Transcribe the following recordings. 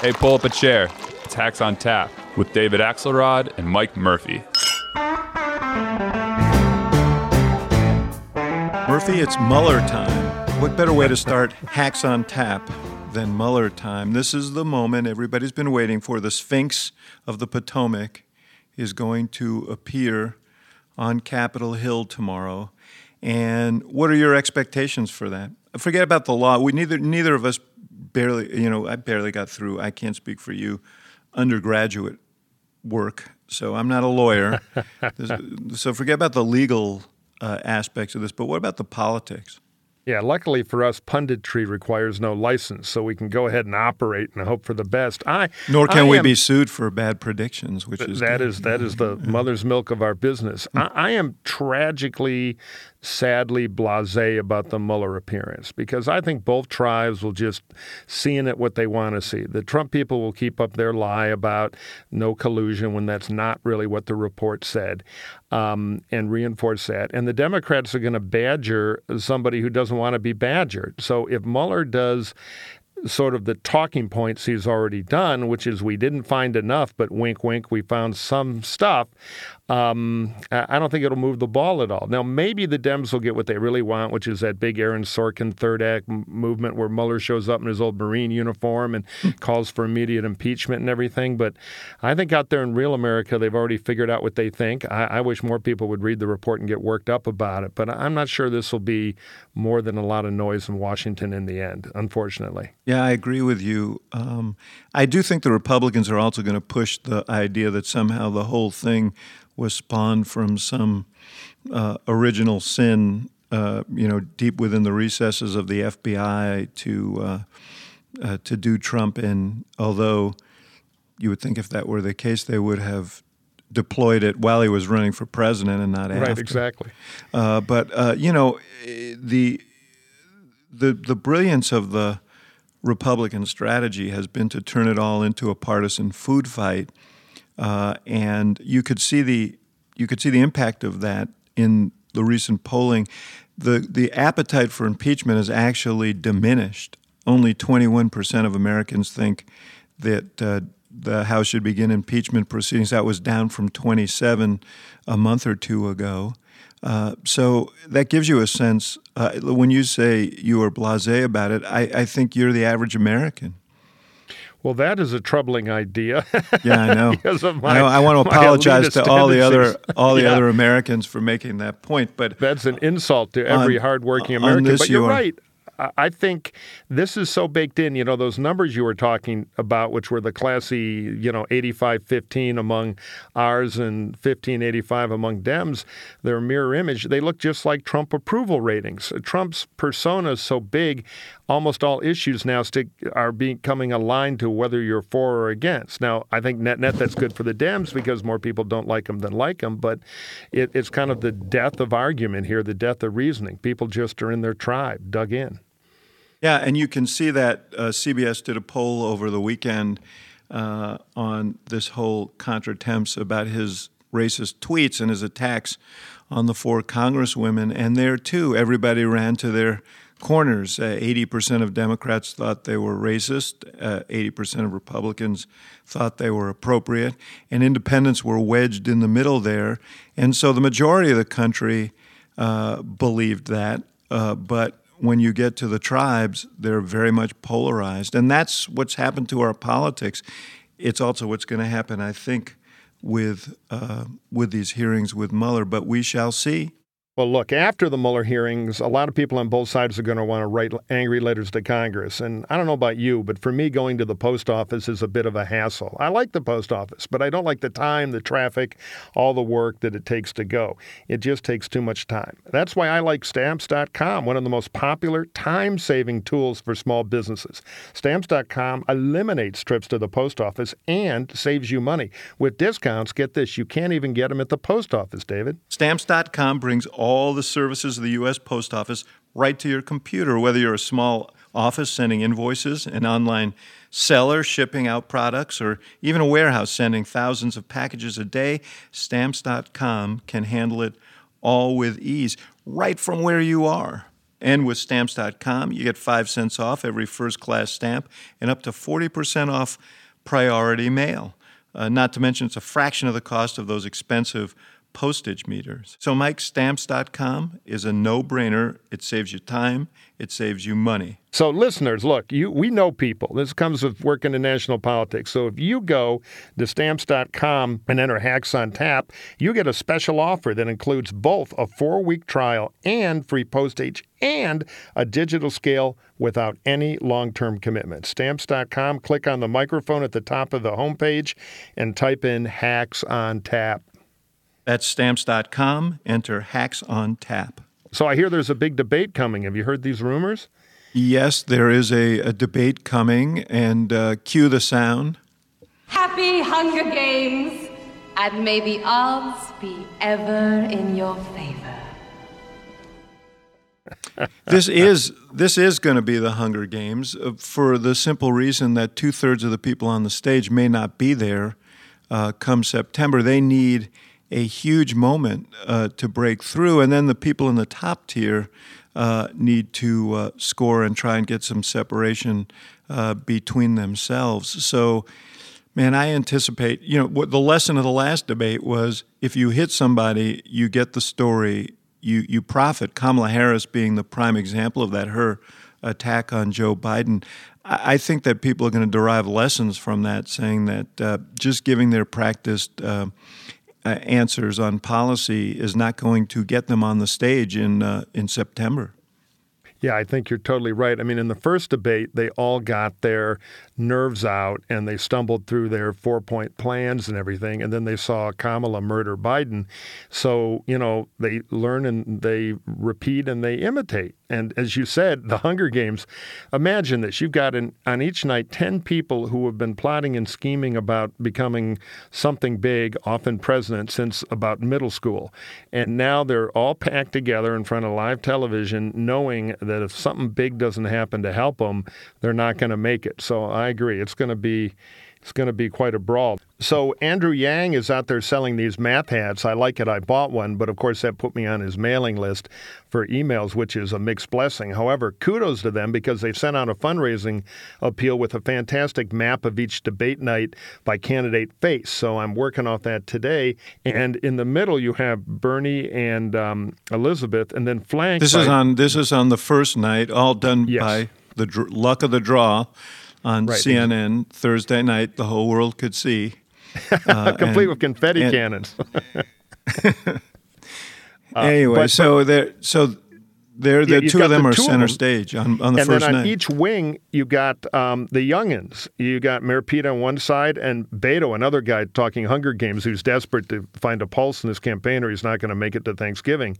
Hey, pull up a chair. It's Hacks on Tap with David Axelrod and Mike Murphy. Murphy, it's Mueller time. What better way to start Hacks on Tap than Mueller time? This is the moment everybody's been waiting for. The Sphinx of the Potomac is going to appear on Capitol Hill tomorrow. And what are your expectations for that? Forget about the law. We neither neither of us barely, you know, I barely got through. I can't speak for you. Undergraduate work, so I'm not a lawyer. so forget about the legal uh, aspects of this. But what about the politics? Yeah, luckily for us, punditry requires no license, so we can go ahead and operate and hope for the best. I nor can I we am, be sued for bad predictions, which is that is that is the mother's milk of our business. I, I am tragically sadly blasé about the Mueller appearance because I think both tribes will just seeing it what they want to see. The Trump people will keep up their lie about no collusion when that's not really what the report said um, and reinforce that. And the Democrats are going to badger somebody who doesn't want to be badgered. So if Mueller does sort of the talking points he's already done, which is we didn't find enough, but wink, wink, we found some stuff. Um, I don't think it'll move the ball at all. Now, maybe the Dems will get what they really want, which is that big Aaron Sorkin third act movement where Mueller shows up in his old Marine uniform and calls for immediate impeachment and everything. But I think out there in real America, they've already figured out what they think. I, I wish more people would read the report and get worked up about it. But I'm not sure this will be more than a lot of noise in Washington in the end, unfortunately. Yeah, I agree with you. Um, I do think the Republicans are also going to push the idea that somehow the whole thing was spawned from some uh, original sin, uh, you know, deep within the recesses of the FBI to uh, uh, to do Trump in. Although you would think if that were the case, they would have deployed it while he was running for president and not after. Right, exactly. Uh, but uh, you know, the the the brilliance of the Republican strategy has been to turn it all into a partisan food fight uh, and you could see the you could see the impact of that in the recent polling. The the appetite for impeachment has actually diminished. Only 21% of Americans think that uh, the House should begin impeachment proceedings. That was down from 27 a month or two ago. Uh, so that gives you a sense. Uh, when you say you are blasé about it, I, I think you're the average American. Well, that is a troubling idea. Yeah, I know. because of my, I, know, I want to apologize to all the other all the yeah. other Americans for making that point, but that's an insult to every on, hardworking American. But you're you right. I- think this is so baked in. You know, those numbers you were talking about, which were the classy, you know, 85 15 among ours and 15 85 among Dems, they're a mirror image. They look just like Trump approval ratings. Trump's persona is so big, almost all issues now stick, are becoming aligned to whether you're for or against. Now, I think net net that's good for the Dems because more people don't like them than like them, but it, it's kind of the death of argument here, the death of reasoning. People just are in their tribe, dug in. Yeah, and you can see that uh, CBS did a poll over the weekend uh, on this whole contra temps about his racist tweets and his attacks on the four congresswomen. And there, too, everybody ran to their corners. Uh, 80% of Democrats thought they were racist, uh, 80% of Republicans thought they were appropriate, and independents were wedged in the middle there. And so the majority of the country uh, believed that. Uh, but when you get to the tribes, they're very much polarized. And that's what's happened to our politics. It's also what's going to happen, I think, with, uh, with these hearings with Mueller. But we shall see. Well, look, after the Mueller hearings, a lot of people on both sides are going to want to write angry letters to Congress. And I don't know about you, but for me, going to the post office is a bit of a hassle. I like the post office, but I don't like the time, the traffic, all the work that it takes to go. It just takes too much time. That's why I like Stamps.com, one of the most popular time saving tools for small businesses. Stamps.com eliminates trips to the post office and saves you money. With discounts, get this, you can't even get them at the post office, David. Stamps.com brings all the services of the U.S. Post Office right to your computer, whether you're a small office sending invoices, an online seller shipping out products, or even a warehouse sending thousands of packages a day. Stamps.com can handle it all with ease, right from where you are. And with stamps.com, you get 5 cents off every first class stamp and up to 40% off priority mail. Uh, not to mention, it's a fraction of the cost of those expensive postage meters. So, Mike, stamps.com is a no brainer. It saves you time, it saves you money. So, listeners, look, you we know people. This comes with working in national politics. So, if you go to stamps.com and enter hacks on tap, you get a special offer that includes both a four week trial and free postage and a digital scale without any long term commitment. Stamps.com, click on the microphone at the top of the homepage and type in hacks on tap. That's stamps.com. Enter hacks on tap. So I hear there's a big debate coming. Have you heard these rumors? Yes, there is a, a debate coming, and uh, cue the sound. Happy Hunger Games, and may the odds be ever in your favor. this is this is going to be the Hunger Games uh, for the simple reason that two thirds of the people on the stage may not be there uh, come September. They need a huge moment uh, to break through, and then the people in the top tier uh, need to uh, score and try and get some separation uh, between themselves. So, man, I anticipate. You know, what the lesson of the last debate was: if you hit somebody, you get the story, you you profit. Kamala Harris being the prime example of that. Her attack on Joe Biden. I think that people are going to derive lessons from that, saying that uh, just giving their practiced uh, answers on policy is not going to get them on the stage in uh, in September. Yeah, I think you're totally right. I mean, in the first debate, they all got their nerves out and they stumbled through their four point plans and everything. And then they saw Kamala murder Biden. So, you know, they learn and they repeat and they imitate. And as you said, the Hunger Games, imagine this. You've got an, on each night 10 people who have been plotting and scheming about becoming something big, often president, since about middle school. And now they're all packed together in front of live television, knowing that if something big doesn't happen to help them, they're not going to make it. So I agree. It's going to be it's going to be quite a brawl. So Andrew Yang is out there selling these math hats. I like it. I bought one, but of course that put me on his mailing list for emails, which is a mixed blessing. However, kudos to them because they sent out a fundraising appeal with a fantastic map of each debate night by candidate face. So I'm working off that today. And in the middle, you have Bernie and um, Elizabeth, and then flanked. This by, is on. This is on the first night, all done Yes. by the dr- luck of the draw on Right. CNN Thursday night. The whole world could see. Uh, complete and- with confetti and- cannons. anyway, Uh, but- so they're so they're the two of them the are two center them. stage on, on the and first then on night. each wing, you got um, the youngins. You got Pete on one side and Beto, another guy talking Hunger Games, who's desperate to find a pulse in this campaign, or he's not going to make it to Thanksgiving.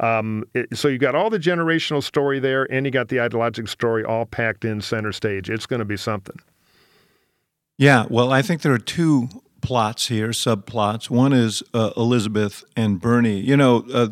Um, it- so you got all the generational story there, and you got the ideological story all packed in center stage. It's going to be something. Yeah, well, I think there are two plots here, subplots. One is uh, Elizabeth and Bernie. You know, uh,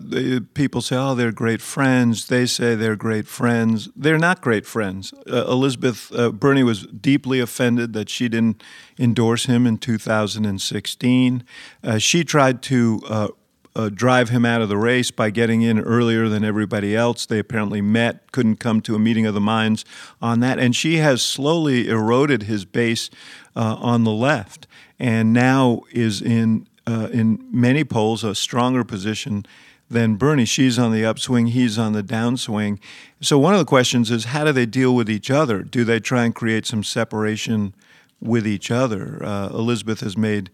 people say, oh, they're great friends. They say they're great friends. They're not great friends. Uh, Elizabeth, uh, Bernie was deeply offended that she didn't endorse him in 2016. Uh, she tried to uh, drive him out of the race by getting in earlier than everybody else. They apparently met, couldn't come to a meeting of the minds on that. And she has slowly eroded his base uh, on the left and now is in, uh, in many polls a stronger position than Bernie. She's on the upswing, he's on the downswing. So one of the questions is how do they deal with each other? Do they try and create some separation with each other? Uh, Elizabeth has made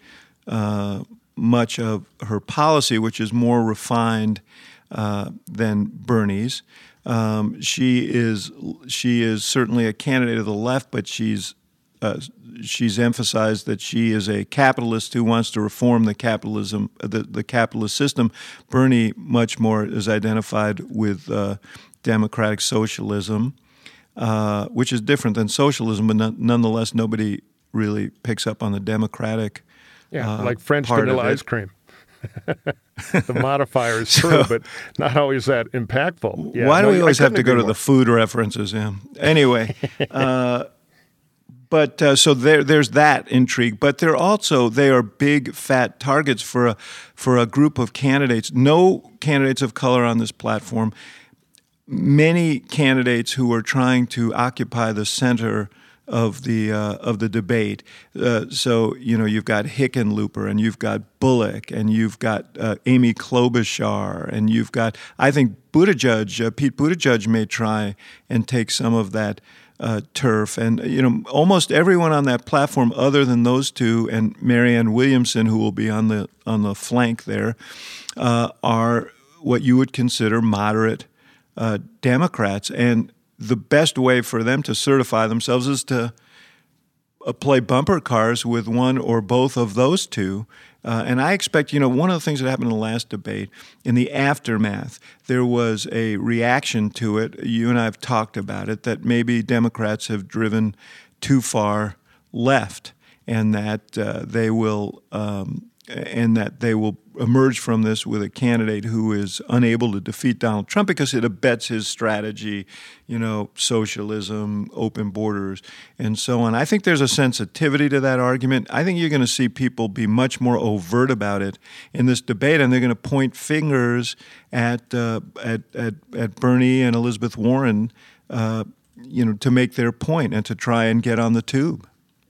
uh, much of her policy, which is more refined uh, than Bernie's. Um, she is she is certainly a candidate of the left, but she's uh, she's emphasized that she is a capitalist who wants to reform the capitalism the, the capitalist system. Bernie much more is identified with uh, democratic socialism, uh, which is different than socialism, but non- nonetheless nobody really picks up on the democratic. Yeah, uh, like French vanilla ice cream. the modifier is true, but not always that impactful. Yeah, Why do no, we always have to go agree to the food references? Yeah. Anyway, uh, but uh, so there, there's that intrigue. But they're also they are big fat targets for a for a group of candidates. No candidates of color on this platform. many candidates who are trying to occupy the center of the uh, of the debate. Uh, so you know you've got Hickenlooper and you've got Bullock and you've got uh, Amy Klobuchar and you've got I think Buttigieg, uh, Pete Buttigieg may try and take some of that. Uh, turf and you know almost everyone on that platform other than those two and Marianne Williamson who will be on the on the flank there uh, are what you would consider moderate Democrats and the best way for them to certify themselves is to uh, play bumper cars with one or both of those two. Uh, and I expect, you know, one of the things that happened in the last debate, in the aftermath, there was a reaction to it. You and I have talked about it that maybe Democrats have driven too far left and that uh, they will um, and that they will emerge from this with a candidate who is unable to defeat Donald Trump because it abets his strategy, you know, socialism, open borders, and so on. I think there's a sensitivity to that argument. I think you're going to see people be much more overt about it in this debate, and they're going to point fingers at uh, at, at, at Bernie and Elizabeth Warren, uh, you know, to make their point and to try and get on the tube.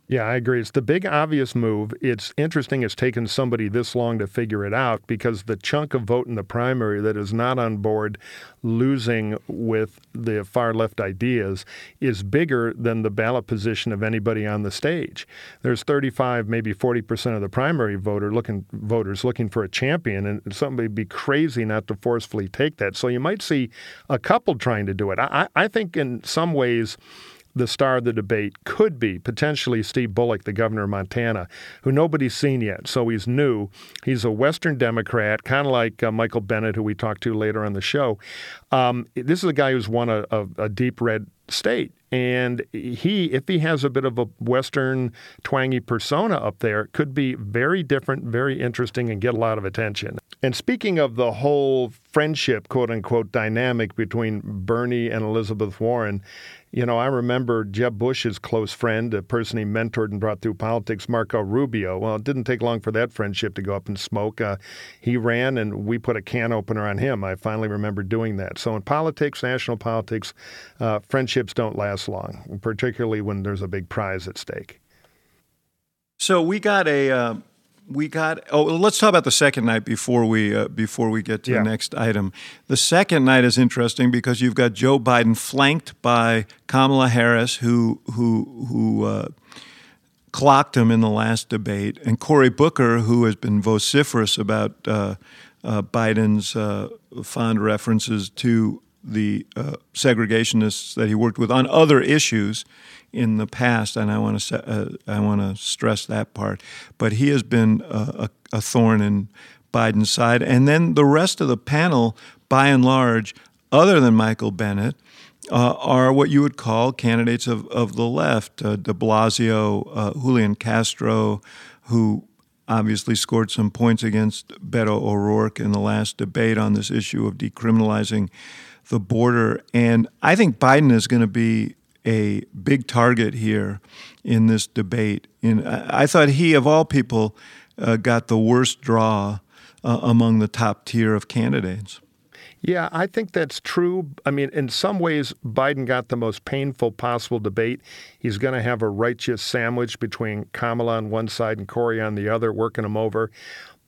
Yeah, I agree. It's the big obvious move. It's interesting it's taken somebody this long to figure it out because the chunk of vote in the primary that is not on board losing with the far left ideas is bigger than the ballot position of anybody on the stage. There's 35, maybe 40% of the primary voter looking voters looking for a champion and somebody would be crazy not to forcefully take that. So you might see a couple trying to do it. I, I think in some ways the star of the debate could be potentially Steve Bullock, the governor of Montana, who nobody's seen yet. So he's new. He's a Western Democrat, kind of like uh, Michael Bennet, who we talked to later on the show. Um, this is a guy who's won a, a, a deep red state. And he, if he has a bit of a Western twangy persona up there, could be very different, very interesting, and get a lot of attention. And speaking of the whole friendship, quote unquote, dynamic between Bernie and Elizabeth Warren, you know, I remember Jeb Bush's close friend, a person he mentored and brought through politics, Marco Rubio. Well, it didn't take long for that friendship to go up in smoke. Uh, he ran, and we put a can opener on him. I finally remember doing that. So in politics, national politics, uh, friendships don't last long, particularly when there's a big prize at stake. So we got a. Uh we got oh let's talk about the second night before we uh, before we get to yeah. the next item. The second night is interesting because you've got Joe Biden flanked by Kamala Harris, who who who uh, clocked him in the last debate, and Cory Booker, who has been vociferous about uh, uh Biden's uh, fond references to the uh, segregationists that he worked with on other issues in the past, and I want to uh, I want to stress that part. But he has been a, a, thorn in Biden's side, and then the rest of the panel, by and large, other than Michael Bennet. uh, are what you would call candidates of, of the left. Uh, De Blasio, uh, Julian Castro, who obviously scored some points against Beto O'Rourke in the last debate on this issue of decriminalizing the border. And I think Biden is going to be a big target here in this debate. In, I thought he, of all people, uh, got the worst draw uh, among the top tier of candidates. Yeah, I think that's true. I mean, in some ways, Biden got the most painful possible debate. He's going to have a righteous sandwich between Kamala on one side and Cory on the other, working him over.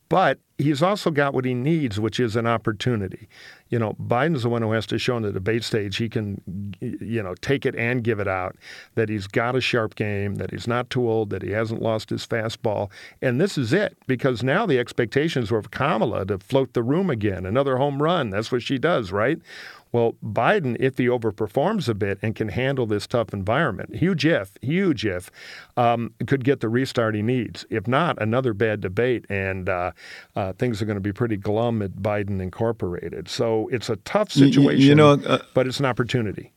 But he's also got what he needs, which is an opportunity. You know, Biden's the one who has to show on the debate stage he can, you know, take it and give it out, that he's got a sharp game, that he's not too old, that he hasn't lost his fastball. And this is it, because now the expectations were for Kamala to float the room again, another home run. That's what she does, right? Well, Biden, if he overperforms a bit and can handle this tough environment, huge if, huge if, um, could get the restart he needs. If not, another bad debate, and uh, uh, things are going to be pretty glum at Biden Incorporated. So it's a tough situation, you, you know, uh, but it's an opportunity.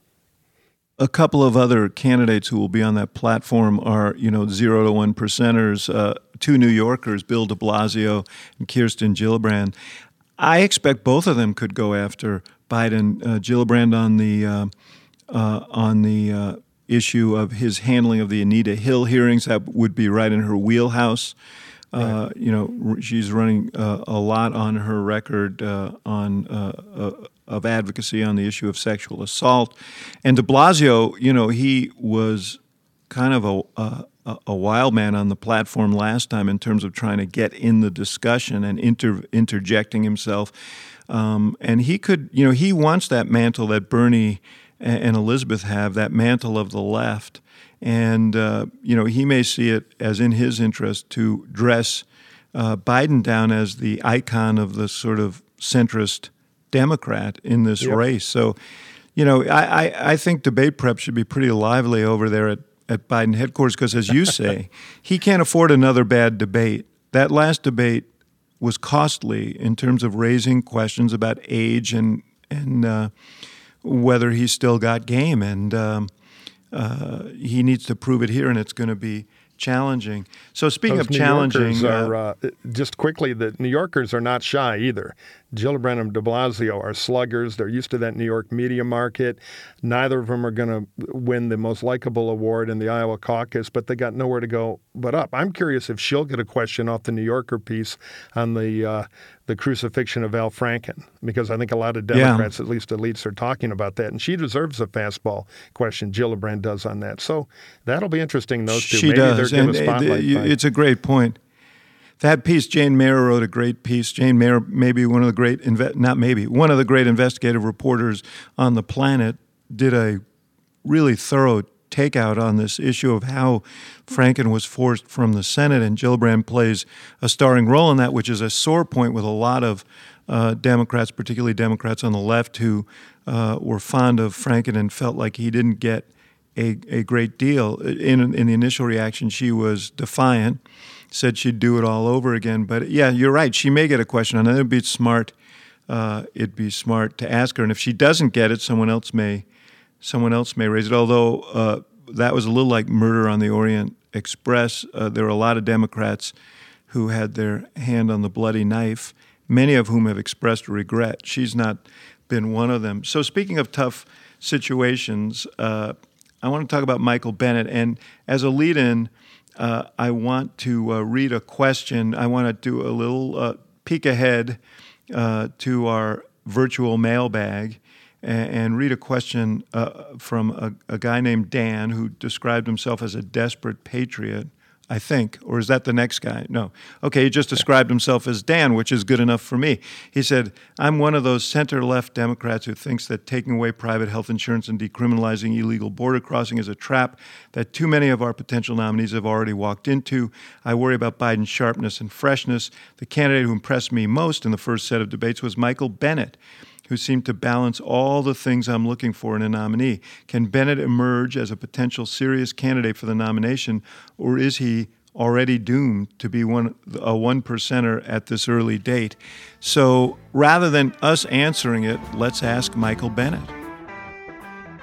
A couple of other candidates who will be on that platform are, you know, zero to one percenters. Uh, two New Yorkers, Bill De Blasio and Kirsten Gillibrand. I expect both of them could go after Biden, uh, Gillibrand on the uh, uh, on the uh, issue of his handling of the Anita Hill hearings. That would be right in her wheelhouse. Uh, right. You know, she's running uh, a lot on her record on of advocacy on the issue of sexual assault. And de Blasio, you know, he was kind of a, a, a wild man on the platform last time in terms of trying to get in the discussion and inter, interjecting himself. Um, and he could, you know, he wants that mantle that Bernie and Elizabeth have, that mantle of the left. And, uh, you know, he may see it as in his interest to dress uh, Biden down as the icon of the sort of centrist Democrat in this yep. race. So, you know, I, I, I, think debate prep should be pretty lively over there at, at Biden headquarters because, as you say, he can't afford another bad debate. That last debate was costly in terms of raising questions about age and and uh, whether he's still got game. And um, uh, he needs to prove it here, and it's going to be challenging. So speaking Those of challenging, are, uh, just quickly, the New Yorkers are not shy either. Gillibrand and de Blasio are sluggers. They're used to that New York media market. Neither of them are going to win the most likable award in the Iowa caucus, but they got nowhere to go but up. I'm curious if she'll get a question off the New Yorker piece on the uh, the crucifixion of Al Franken, because I think a lot of Democrats, yeah. at least elites, are talking about that, and she deserves a fastball question. Gillibrand does on that, so that'll be interesting. Those two, she maybe does, and uh, it's a great point that piece, Jane Mayer wrote a great piece. Jane Mayer, maybe one of the great, inve- not maybe, one of the great investigative reporters on the planet, did a really thorough takeout on this issue of how Franken was forced from the Senate, and Gillibrand plays a starring role in that, which is a sore point with a lot of uh, Democrats, particularly Democrats on the left, who uh, were fond of Franken and felt like he didn't get a, a great deal. In, in the initial reaction, she was defiant said she'd do it all over again. But yeah, you're right. She may get a question on it. It'd be smart. Uh, it'd be smart to ask her. And if she doesn't get it, someone else may, someone else may raise it. Although uh, that was a little like Murder on the Orient Express. Uh, there were a lot of Democrats who had their hand on the bloody knife. Many of whom have expressed regret. She's not been one of them. So speaking of tough situations, uh, I want to talk about Michael Bennet. And as a lead-in uh, I want to uh, read a question. I want to do a little uh, peek ahead uh, to our virtual mailbag and, and read a question uh, from a, a guy named Dan who described himself as a desperate patriot. I think, or is that the next guy? No. Okay, he just described himself as Dan, which is good enough for me. He said, I'm one of those center left Democrats who thinks that taking away private health insurance and decriminalizing illegal border crossing is a trap that too many of our potential nominees have already walked into. I worry about Biden's sharpness and freshness. The candidate who impressed me most in the first set of debates was Michael Bennet who seemed to balance all the things I'm looking for in a nominee. Can Bennet emerge as a potential serious candidate for the nomination, or is he already doomed to be one a one percenter at this early date? So rather than us answering it, let's ask Michael Bennet.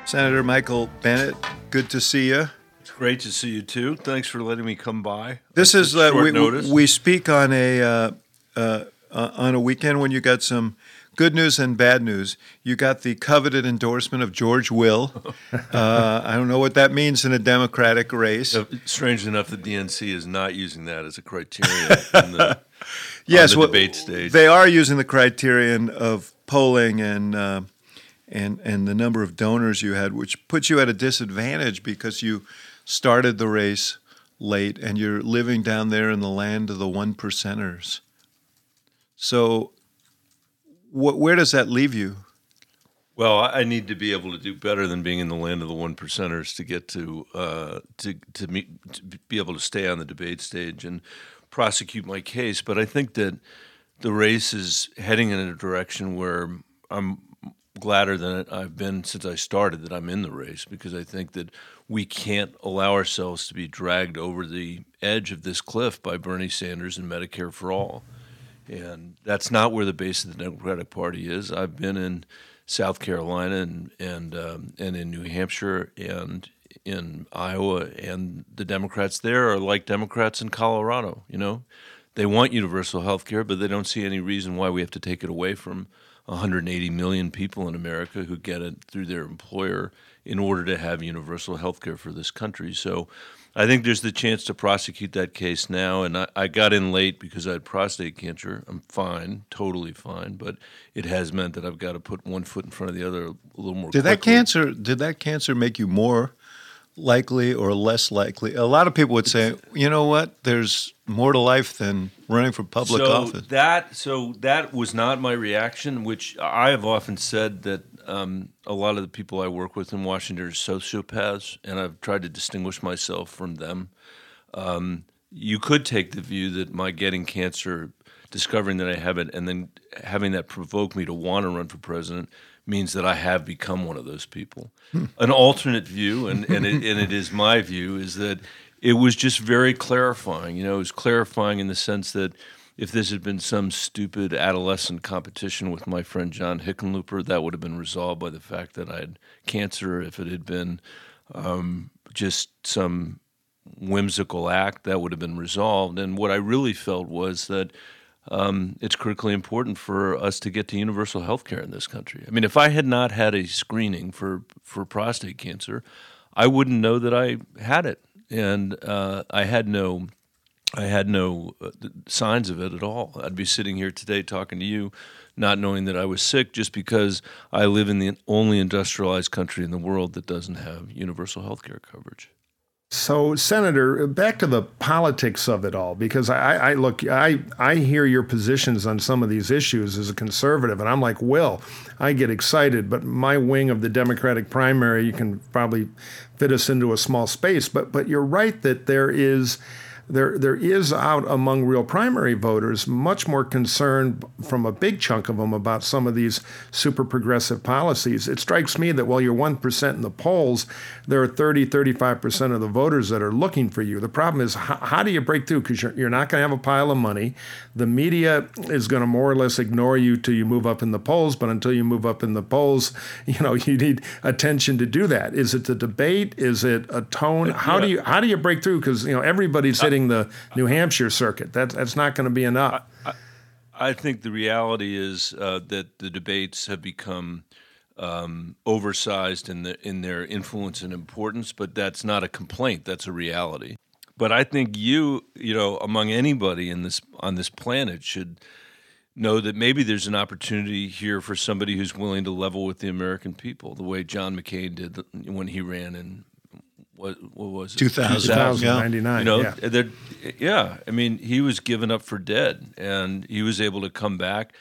Senator Michael Bennet, good to see you. It's great to see you too. Thanks for letting me come by. This is uh, we, we speak on a uh, uh, on a weekend when you got some good news and bad news. You got the coveted endorsement of George Will. Uh, I don't know what that means in a Democratic race. Uh, strange enough, the DNC is not using that as a criterion in the, yes, the well, debate stage. They are using the criterion of polling and. Uh, and, and the number of donors you had, which puts you at a disadvantage because you started the race late and you're living down there in the land of the one percenters. So Wh- where does that leave you? Well, I need to be able to do better than being in the land of the one percenters to get to uh, to to, meet, to be able to stay on the debate stage and prosecute my case. But I think that the race is heading in a direction where I'm gladder than I've been since I started that I'm in the race because I think that we can't allow ourselves to be dragged over the edge of this cliff by Bernie Sanders and Medicare for all. And that's not where the base of the Democratic Party is. I've been in South Carolina and and um, and in New Hampshire and in Iowa, and the Democrats there are like Democrats in Colorado. You know, they want universal health care, but they don't see any reason why we have to take it away from 180 million people in America who get it through their employer in order to have universal health care for this country. So I think there's the chance to prosecute that case now. And I, I, got in late because I had prostate cancer. I'm fine, totally fine. But it has meant that I've got to put one foot in front of the other a little more. Did quickly. that cancer? Did that cancer make you more likely or less likely? A lot of people would say, you know what? There's more to life than running for public so office. That so that was not my reaction, which I have often said that um, a lot of the people I work with in Washington are sociopaths, and I've tried to distinguish myself from them. Um, you could take the view that my getting cancer, discovering that I have it, and then having that provoke me to want to run for president means that I have become one of those people. Hmm. An alternate view, and, and, it, and it is my view, is that it was just very clarifying. You know, it was clarifying in the sense that if this had been some stupid adolescent competition with my friend John Hickenlooper, that would have been resolved by the fact that I had cancer. If it had been um, just some whimsical act, that would have been resolved. And what I really felt was that um, it's critically important for us to get to universal health care in this country. I mean, if I had not had a screening for, for prostate cancer, I wouldn't know that I had it. And uh, I had no I had no uh, signs of it at all. I'd be sitting here today talking to you, not knowing that I was sick, just because I live in the only industrialized country in the world that doesn't have universal health care coverage. So, Senator, back to the politics of it all, because I, I, look, I, I hear your positions on some of these issues as a conservative, and I'm like, Will, I get excited, but my wing of the Democratic primary, you can probably fit us into a small space. But, but you're right that there is there there is out among real primary voters much more concern from a big chunk of them about some of these super progressive policies. It strikes me that while you're 1% in the polls, there are 30, 35% of the voters that are looking for you. The problem is, how, how do you break through? Because you're, you're not going to have a pile of money. The media is going to more or less ignore you till you move up in the polls, but until you move up in the polls, you know, you need attention to do that. Is it the debate? Is it a tone? How yeah. do you how do you break through? Because you know everybody's hitting the New Hampshire circuit. That, that's not going to be enough. I, I, I, think the reality is uh, that the debates have become um, oversized in, the, in their influence and importance, but that's not a complaint. That's a reality. But I think you, you know, among anybody in this on this planet, should know that maybe there's an opportunity here for somebody who's willing to level with the American people, the way John McCain did when he ran in what, what was it? 2000. 2099. You know, yeah. yeah. I mean, he was given up for dead, and he was able to come back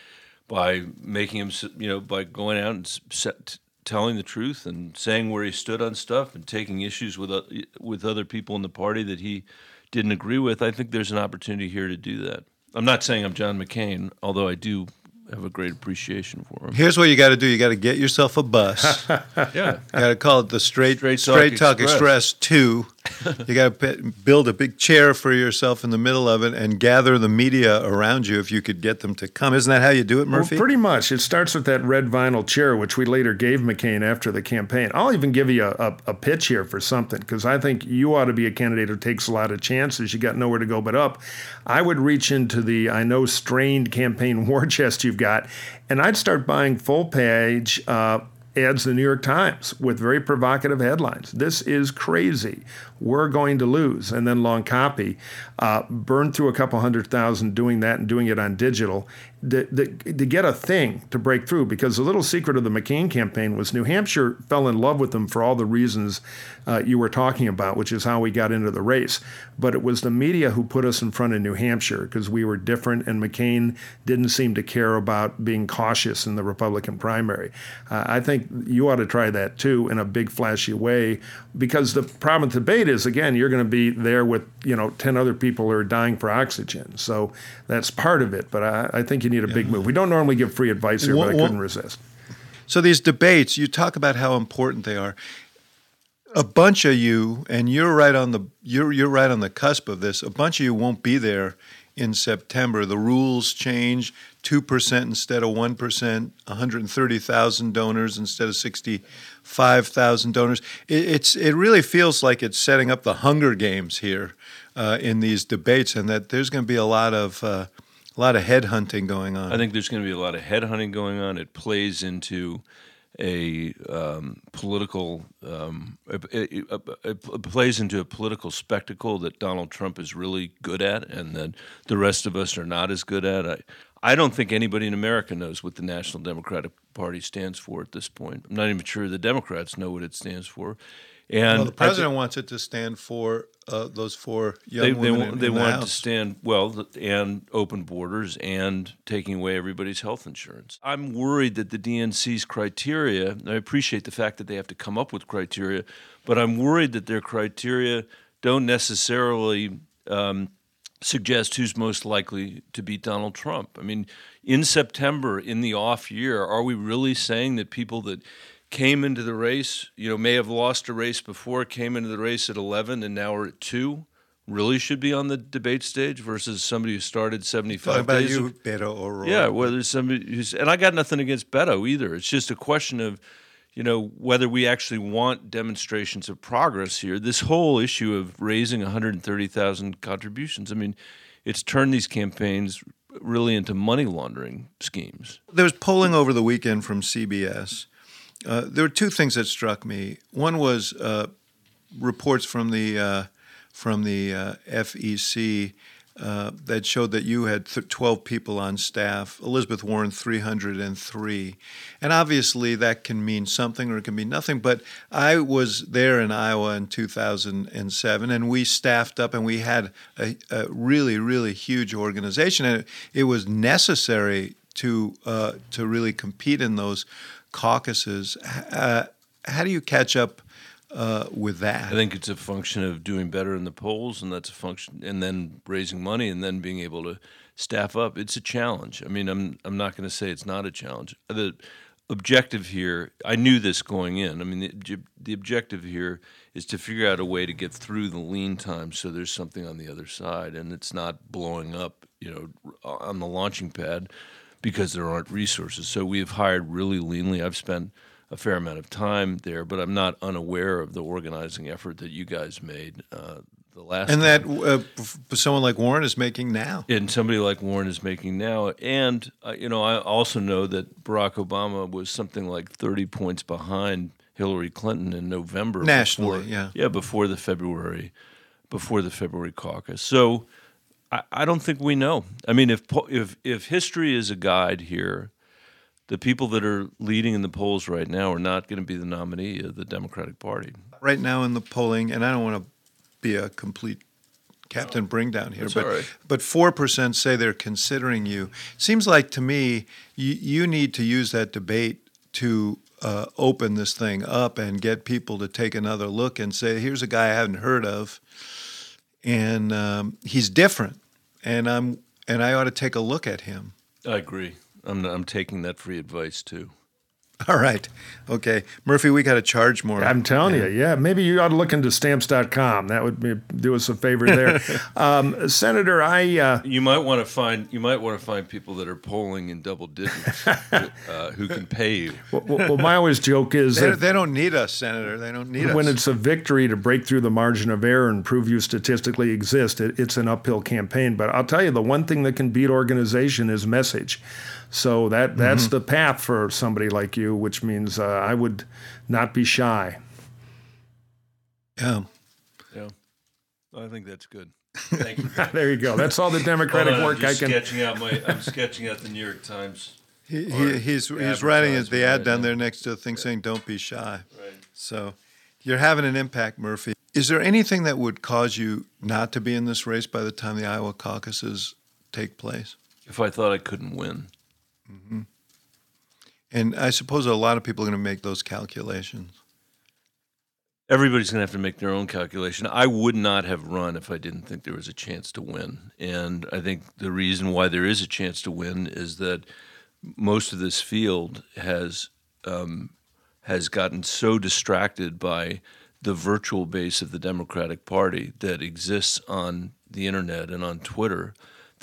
by making him, you know, by going out and set, telling the truth and saying where he stood on stuff and taking issues with uh, with other people in the party that he didn't agree with. I think there's an opportunity here to do that. I'm not saying I'm John McCain, although I do have a great appreciation for him. Here's what you got to do: you got to get yourself a bus. yeah, you got to call it the Straight Straight Talk, Straight Talk Express. Express Two. you got to build a big chair for yourself in the middle of it and gather the media around you if you could get them to come. Isn't that how you do it, Murphy? Well, pretty much. It starts with that red vinyl chair, which we later gave McCain after the campaign. I'll even give you a, a, a pitch here for something because I think you ought to be a candidate who takes a lot of chances. You got nowhere to go but up. I would reach into the I know strained campaign war chest you've got, and I'd start buying full page. Uh, ads the New York Times with very provocative headlines. This is crazy. We're going to lose. And then long copy. Uh, burn through a couple hundred thousand doing that and doing it on digital to, to, get a thing to break through because the little secret of the McCain campaign was New Hampshire fell in love with them for all the reasons uh, you were talking about, which is how we got into the race. But it was the media who put us in front of New Hampshire because we were different, and McCain didn't seem to care about being cautious in the Republican primary. Uh, I think you ought to try that too in a big, flashy way because the problem with debate is, again, you're going to be there with you know 10 other people who are dying for oxygen. So that's part of it. But I, I think you need a big move. We don't normally give free advice here, well, but I couldn't resist. So these debates, you talk about how important they are. A bunch of you, and you're right on the you're you're right on the cusp of this. A bunch of you won't be there in September. The rules change 2% instead of 1%, 130,000 donors instead of 65,000 donors. It, it's, it really feels like it's setting up the Hunger Games here uh, in these debates, and that there's going to be a lot of. Uh, a lot of headhunting going on. I think there's going to be a lot of headhunting going on. It plays into a um, political um, it, it, it, plays into a political spectacle that Donald Trump is really good at, and that the rest of us are not as good at. I I don't think anybody in America knows what the National Democratic Party stands for at this point. I'm not even sure the Democrats know what it stands for. And well, the president th- wants it to stand for uh, those four young they, women. They, in, they in want the it to stand well and open borders and taking away everybody's health insurance. I'm worried that the DNC's criteria. I appreciate the fact that they have to come up with criteria, but I'm worried that their criteria don't necessarily um, suggest who's most likely to beat Donald Trump. I mean, in September, in the off year, are we really saying that people that came into the race, you know, may have lost a race before, came into the race at 11 and now we're at 2, really should be on the debate stage versus somebody who started 75 Talking about days. you, of, Beto O'Rourke. yeah, well, there's somebody who's, and I got nothing against Beto either. It's just a question of, you know, whether we actually want demonstrations of progress here. This whole issue of raising 130,000 contributions, I mean, it's turned these campaigns really into money laundering schemes. There was polling over the weekend from CBS uh, there were two things that struck me. One was uh, reports from the uh, from the uh, FEC uh, that showed that you had th- 12 people on staff, Elizabeth Warren 303. And obviously that can mean something or it can mean nothing. But I was there in Iowa in 2007 and we staffed up and we had a, a really, really huge organization. And it, it was necessary to, uh, to really compete in those caucuses. Uh, how do you catch up uh, with that? I think it's a function of doing better in the polls, and that's a function, and then raising money, and then being able to staff up. It's a challenge. I mean, I'm I'm not going to say it's not a challenge. The objective here, I knew this going in. I mean, the, the objective here is to figure out a way to get through the lean time, so there's something on the other side, and it's not blowing up, you know, on the launching pad because there aren't resources. So we've hired really leanly. I've spent a fair amount of time there, but I'm not unaware of the organizing effort that you guys made uh, the last. And time. that uh, someone like Warren is making now. And somebody like Warren is making now. And uh, you know, I also know that Barack Obama was something like 30 points behind Hillary Clinton in November. Nationally, before, yeah, yeah, before the February, before the February caucus. So I, I don't think we know. I mean, if if if history is a guide here, the people that are leading in the polls right now are not going to be the nominee of the Democratic Party. Right now in the polling, and I don't want to be a complete Captain Bring down here, but right. but four percent say they're considering you. Seems like to me you, you need to use that debate to uh, open this thing up and get people to take another look and say, here's a guy I haven't heard of, and um, he's different, and I'm and I ought to take a look at him. I agree. I'm I'm taking that free advice too. All right. Okay. Murphy, we got to charge more. I'm telling you, yeah. Maybe you ought to look into stamps.com. That would be, do us a favor there. um, Senator, I. Uh, you might want to find you might want to find people that are polling in double digits uh, who can pay you. Well, well, my always joke is they, that they don't need us, Senator. They don't need when us. When it's a victory to break through the margin of error and prove you statistically exist, it, it's an uphill campaign. But I'll tell you, the one thing that can beat organization is message. So that that's mm-hmm. the path for somebody like you, which means uh, I would not be shy. Yeah. Yeah. I think that's good. Thank you. there you go. That's all the democratic on, work I can. Sketching out my, I'm sketching out the New York Times. He, he, he's he's writing the ad down there next to the thing saying "Don't be shy." Right. So you're having an impact, Murphy. Is there anything that would cause you not to be in this race by the time the Iowa caucuses take place? If I thought I couldn't win. Mm-hmm. And I suppose a lot of people are going to make those calculations. Everybody's going to have to make their own calculation. I would not have run if I didn't think there was a chance to win. And I think the reason why there is a chance to win is that most of this field has um, has gotten so distracted by the virtual base of the Democratic Party that exists on the internet and on Twitter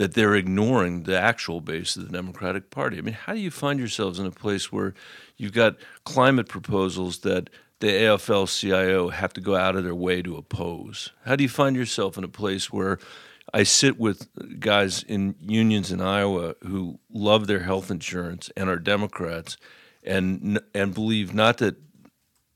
that they're ignoring the actual base of the Democratic Party. I mean, how do you find yourselves in a place where you've got climate proposals that the AFL CIO have to go out of their way to oppose? How do you find yourself in a place where I sit with guys in unions in Iowa who love their health insurance and are Democrats and and believe not that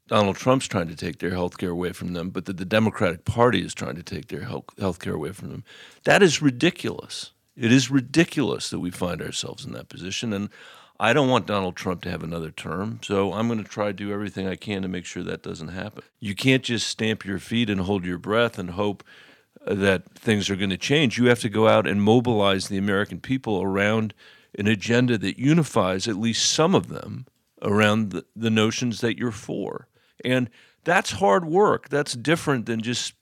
Donald Trump's trying to take their health care away from them, but that the Democratic Party is trying to take their health care away from them. That is ridiculous. It is ridiculous that we find ourselves in that position. And I don't want Donald Trump to have another term, so I'm going to try to do everything I can to make sure that doesn't happen. You can't just stamp your feet and hold your breath and hope uh, that things are going to change. You have to go out and mobilize the American people around an agenda that unifies at least some of them around the, the notions that you're for. And that's hard work. That's different than just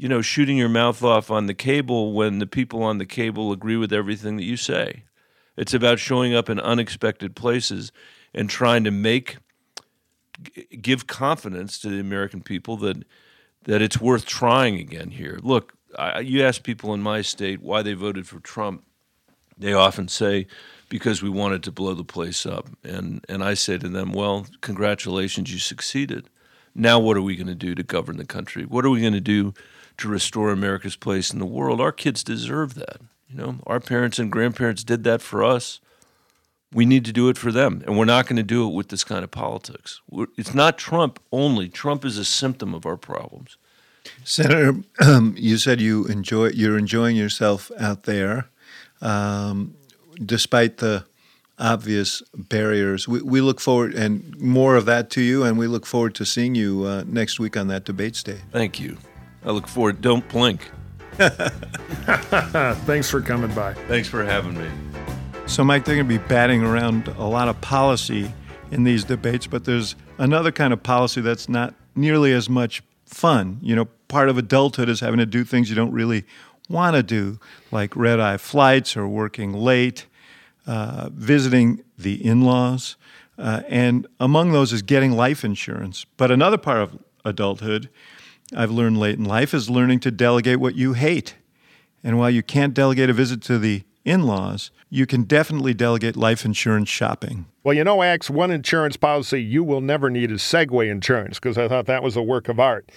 you know shooting your mouth off on the cable when the people on the cable agree with everything that you say. It's about showing up in unexpected places and trying to make give confidence to the American people that that it's worth trying again here. Look, I, you ask people in my state why they voted for Trump, they often say because we wanted to blow the place up. And and I say to them, well, congratulations, you succeeded. Now, what are we going to do to govern the country? What are we going to do to restore America's place in the world? Our kids deserve that. You know, our parents and grandparents did that for us. We need to do it for them, and we're not going to do it with this kind of politics. It's not Trump only. Trump is a symptom of our problems. Senator, um, you said you enjoy you're enjoying yourself out there, um, despite the obvious barriers. We, we look forward and more of that to you, and we look forward to seeing you uh, next week on that debate stage. Thank you. I look forward. Don't blink. Thanks for coming by. Thanks for having me. So, Mike, they're going to be batting around a lot of policy in these debates, but there's another kind of policy that's not nearly as much fun. You know, part of adulthood is having to do things you don't really want to do, like red eye flights or working late uh, visiting the in laws, uh, and among those is getting life insurance. But another part of adulthood I've learned late in life is learning to delegate what you hate. And while you can't delegate a visit to the in laws, you can definitely delegate life insurance shopping. Well, you know, Axe, one insurance policy you will never need is segue insurance because I thought that was a work of art.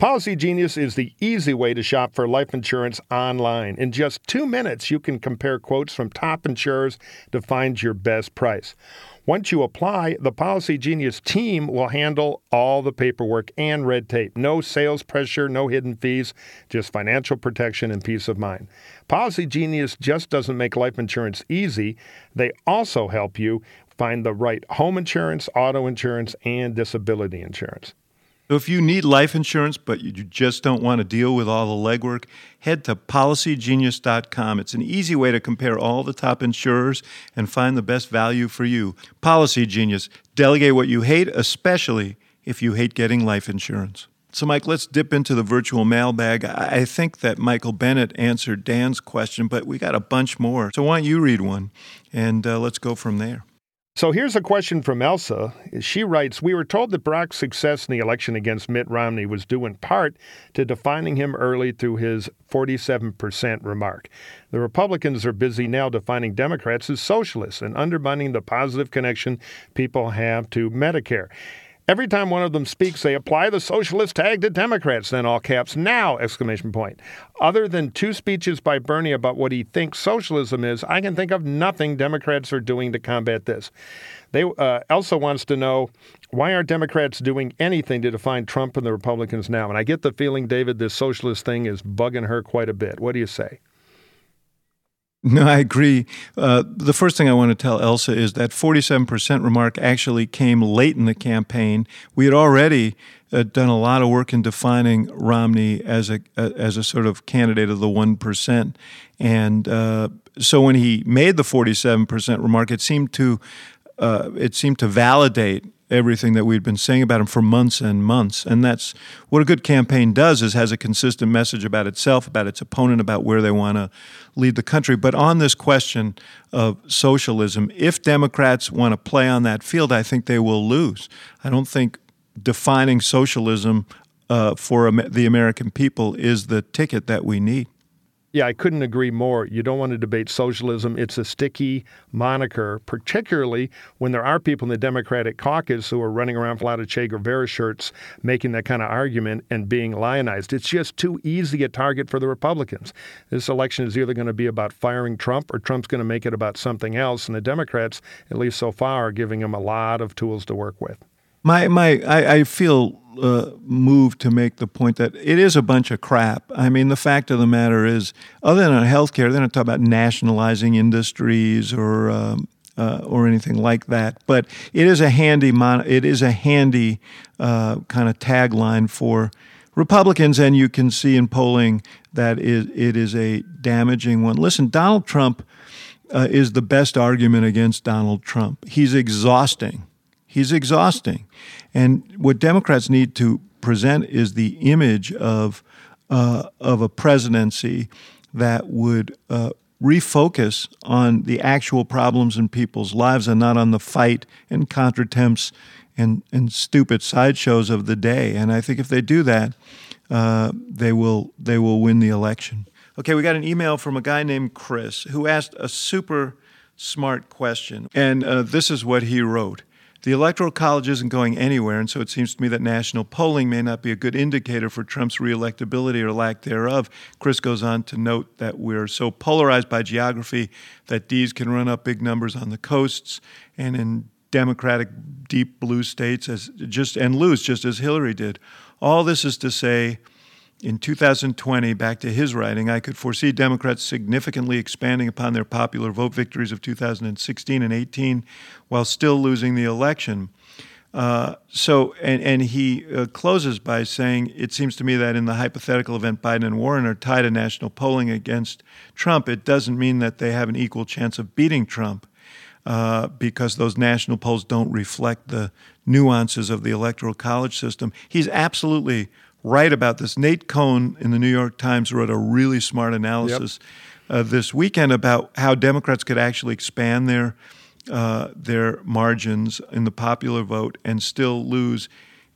Policygenius is the easy way to shop for life insurance online. In just two minutes, you can compare quotes from top insurers to find your best price. Once you apply, the Policygenius team will handle all the paperwork and red tape. No sales pressure, no hidden fees, just financial protection and peace of mind. Policygenius just doesn't make life insurance easy, they also help you find the right home insurance, auto insurance, and disability insurance. So if you need life insurance, but you just don't want to deal with all the legwork, head to policygenius.com. It's an easy way to compare all the top insurers and find the best value for you. Policygenius. Delegate what you hate, especially if you hate getting life insurance. So, Mike, let's dip into the virtual mailbag. I think that Michael Bennet answered Dan's question, but we got a bunch more. So, why don't you read one and uh, let's go from there? So here's a question from Elsa. She writes We were told that Barack's success in the election against Mitt Romney was due in part to defining him early through his 47% remark. The Republicans are busy now defining Democrats as socialists and undermining the positive connection people have to Medicare. Every time one of them speaks, they apply the socialist tag to Democrats, then all caps, now! Exclamation point. Other than two speeches by Bernie about what he thinks socialism is, I can think of nothing Democrats are doing to combat this. They, uh, Elsa wants to know why are Democrats doing anything to define Trump and the Republicans now? And I get the feeling, David, this socialist thing is bugging her quite a bit. What do you say? No, I agree. Uh, the first thing I want to tell Elsa is that 47% remark actually came late in the campaign. We had already uh, done a lot of work in defining Romney as a uh, as a sort of candidate of the one percent, and uh, so when he made the 47% remark, it seemed to uh, it seemed to validate everything that we'd been saying about him for months and months. And that's what a good campaign does is has a consistent message about itself, about its opponent, about where they want to lead the country. But on this question of socialism, if Democrats want to play on that field, I think they will lose. I don't think defining socialism uh, for the American people is the ticket that we need. Yeah, I couldn't agree more. You don't want to debate socialism. It's a sticky moniker, particularly when there are people in the Democratic caucus who are running around with of Che Guevara shirts making that kind of argument and being lionized. It's just too easy a target for the Republicans. This election is either going to be about firing Trump or Trump's going to make it about something else. And the Democrats, at least so far, are giving him a lot of tools to work with. My, my, I, I feel uh, moved to make the point that it is a bunch of crap. I mean, the fact of the matter is, other than healthcare, they're not talking about nationalizing industries or um, uh, or anything like that. But it is a handy mon- it is a handy uh, kind of tagline for Republicans, and you can see in polling that it, it is a damaging one. Listen, Donald Trump uh, is the best argument against Donald Trump. He's exhausting. He's exhausting. And what Democrats need to present is the image of, uh, of a presidency that would uh, refocus on the actual problems in people's lives and not on the fight and contretemps and, and stupid sideshows of the day. And I think if they do that, uh, they will they will win the election. Okay, we got an email from a guy named Chris who asked a super smart question, and uh, this is what he wrote. The Electoral College isn't going anywhere, and so it seems to me that national polling may not be a good indicator for Trump's reelectability or lack thereof. Chris goes on to note that we're so polarized by geography that D's can run up big numbers on the coasts and in Democratic deep blue states as just and lose just as Hillary did. All this is to say in 2020, back to his writing, I could foresee Democrats significantly expanding upon their popular vote victories of 2016 and 18 while still losing the election. Uh, so, and, and he uh, closes by saying, It seems to me that in the hypothetical event Biden and Warren are tied in national polling against Trump, it doesn't mean that they have an equal chance of beating Trump. Uh, because those national polls don't reflect the nuances of the electoral college system. He's absolutely right about this. Nate Cohn in the New York Times wrote a really smart analysis yep. uh, this weekend about how Democrats could actually expand their uh, their margins in the popular vote and still lose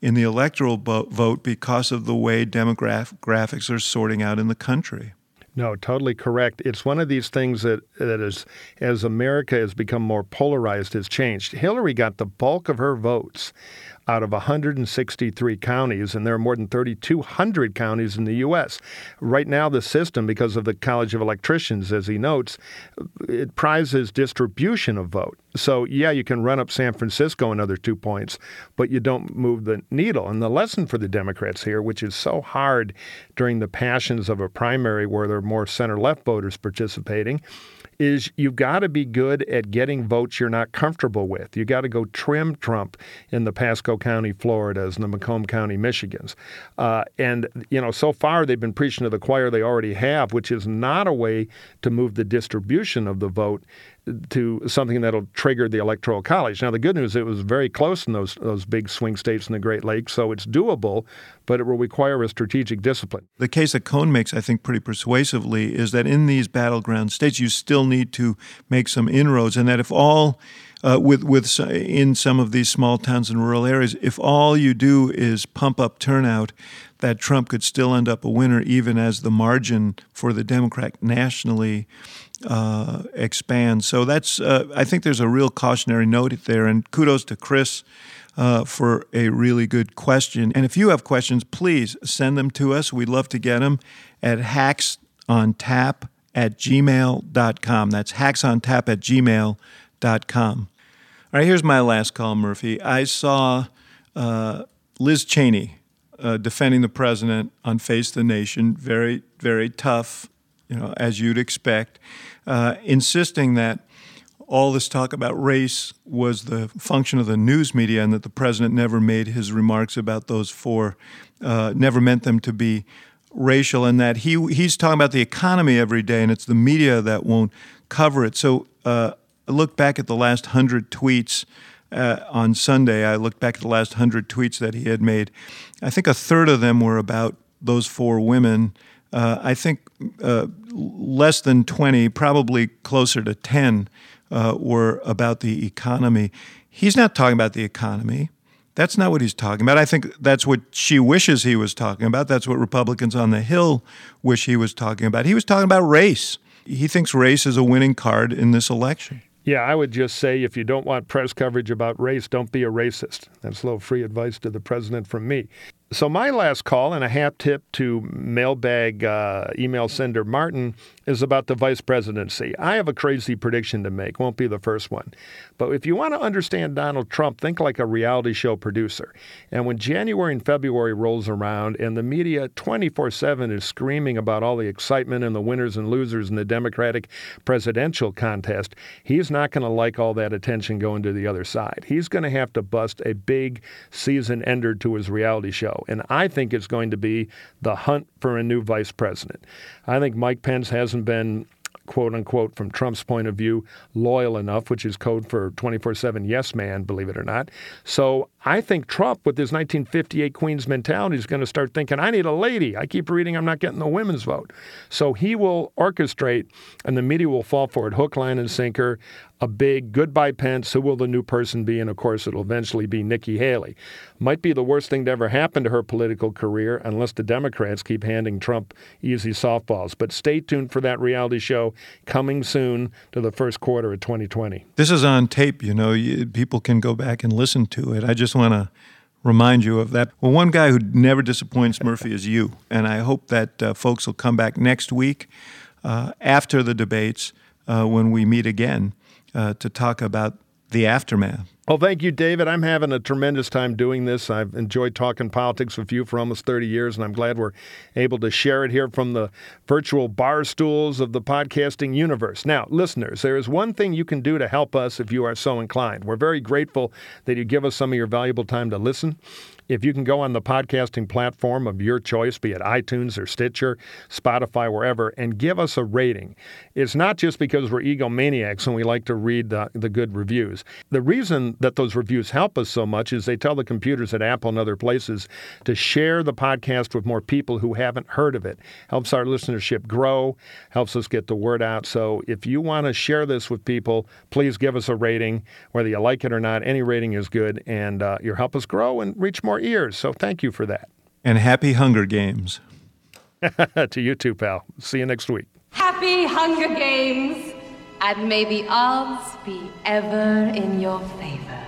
in the electoral vote because of the way demographics are sorting out in the country. No, totally correct. It's one of these things that, that is, as America has become more polarized, has changed. Hillary got the bulk of her votes out of 163 counties, and there are more than 3,200 counties in the U.S. Right now, the system, because of the College of Electricians, as he notes, it prizes distribution of vote. So, yeah, you can run up San Francisco another two points, but you don't move the needle. And the lesson for the Democrats here, which is so hard during the passions of a primary where there are more center left voters participating, is you've got to be good at getting votes you're not comfortable with. You got to go trim Trump in the Pasco County, Floridas, and the Macomb County, Michigans. Uh, and, you know, so far they've been preaching to the choir they already have, which is not a way to move the distribution of the vote to something that'll trigger the electoral college. Now, the good news it was very close in those those big swing states in the Great Lakes, so it's doable, but it will require a strategic discipline. The case that Cohn makes, I think, pretty persuasively is that in these battleground states, you still need to make some inroads, and that if all uh, with with in some of these small towns and rural areas, if all you do is pump up turnout, that Trump could still end up a winner, even as the margin for the Democrat nationally uh, expand. So that's uh, I think there's a real cautionary note there, and kudos to Chris. Uh, for a really good question. And if you have questions, please send them to us. We'd love to get them at hacksontap at gmail.com. That's hacksontap at gmail.com. All right, here's my last call, Murphy. I saw uh, Liz Cheney uh, defending the president on Face the Nation. Very, very tough you know, as you'd expect, uh, insisting that all this talk about race was the function of the news media and that the president never made his remarks about those four, uh, never meant them to be racial, and that he he's talking about the economy every day, and it's the media that won't cover it. So uh, I looked back at the last hundred tweets. Uh, on Sunday, I looked back at the last hundred tweets that he had made. I think a third of them were about those four women, uh, I think uh, less than 20, probably closer to 10, uh, were about the economy. He's not talking about the economy. That's not what he's talking about. I think that's what she wishes he was talking about. That's what Republicans on the Hill wish he was talking about. He was talking about race. He thinks race is a winning card in this election. Yeah, I would just say if you don't want press coverage about race, don't be a racist. That's a little free advice to the president from me. So, my last call and a hat tip to mailbag uh, email sender Martin is about the vice presidency. I have a crazy prediction to make, won't be the first one. But if you want to understand Donald Trump, think like a reality show producer. And when January and February rolls around and the media 24 7 is screaming about all the excitement and the winners and losers in the Democratic presidential contest, he's not going to like all that attention going to the other side. He's going to have to bust a big season ender to his reality show. And I think it's going to be the hunt for a new vice president. I think Mike Pence hasn't been quote unquote, from Trump's point of view, loyal enough, which is code for 24 7 yes man, believe it or not. So I think Trump, with his 1958 Queens mentality, is going to start thinking, I need a lady. I keep reading I'm not getting the women's vote. So he will orchestrate, and the media will fall for it hook, line, and sinker a big goodbye Pence, who will the new person be? And of course, it'll eventually be Nikki Haley. Might be the worst thing to ever happen to her political career unless the Democrats keep handing Trump easy softballs. But stay tuned for that reality show coming soon to the first quarter of 2020. This is on tape, you know, people can go back and listen to it. I just want to remind you of that. Well, one guy who never disappoints Murphy is you. And I hope that uh, folks will come back next week uh, after the debates uh, when we meet again uh, to talk about the aftermath. Well, thank you, David. I'm having a tremendous time doing this. I've enjoyed talking politics with you for almost 30 years, and I'm glad we're able to share it here from the virtual bar stools of the podcasting universe. Now, listeners, there is one thing you can do to help us if you are so inclined. We're very grateful that you give us some of your valuable time to listen. If you can go on the podcasting platform of your choice, be it iTunes or Stitcher, Spotify, wherever, and give us a rating. It's not just because we're egomaniacs and we like to read the, the good reviews. The reason that those reviews help us so much is they tell the computers at Apple and other places to share the podcast with more people who haven't heard of it. Helps our listenership grow, helps us get the word out. So if you want to share this with people, please give us a rating. Whether you like it or not, any rating is good, and uh, you'll help us grow and reach more ears. So thank you for that. And happy Hunger Games. to you too, pal. See you next week. Happy Hunger Games, and may the odds be ever in your favor.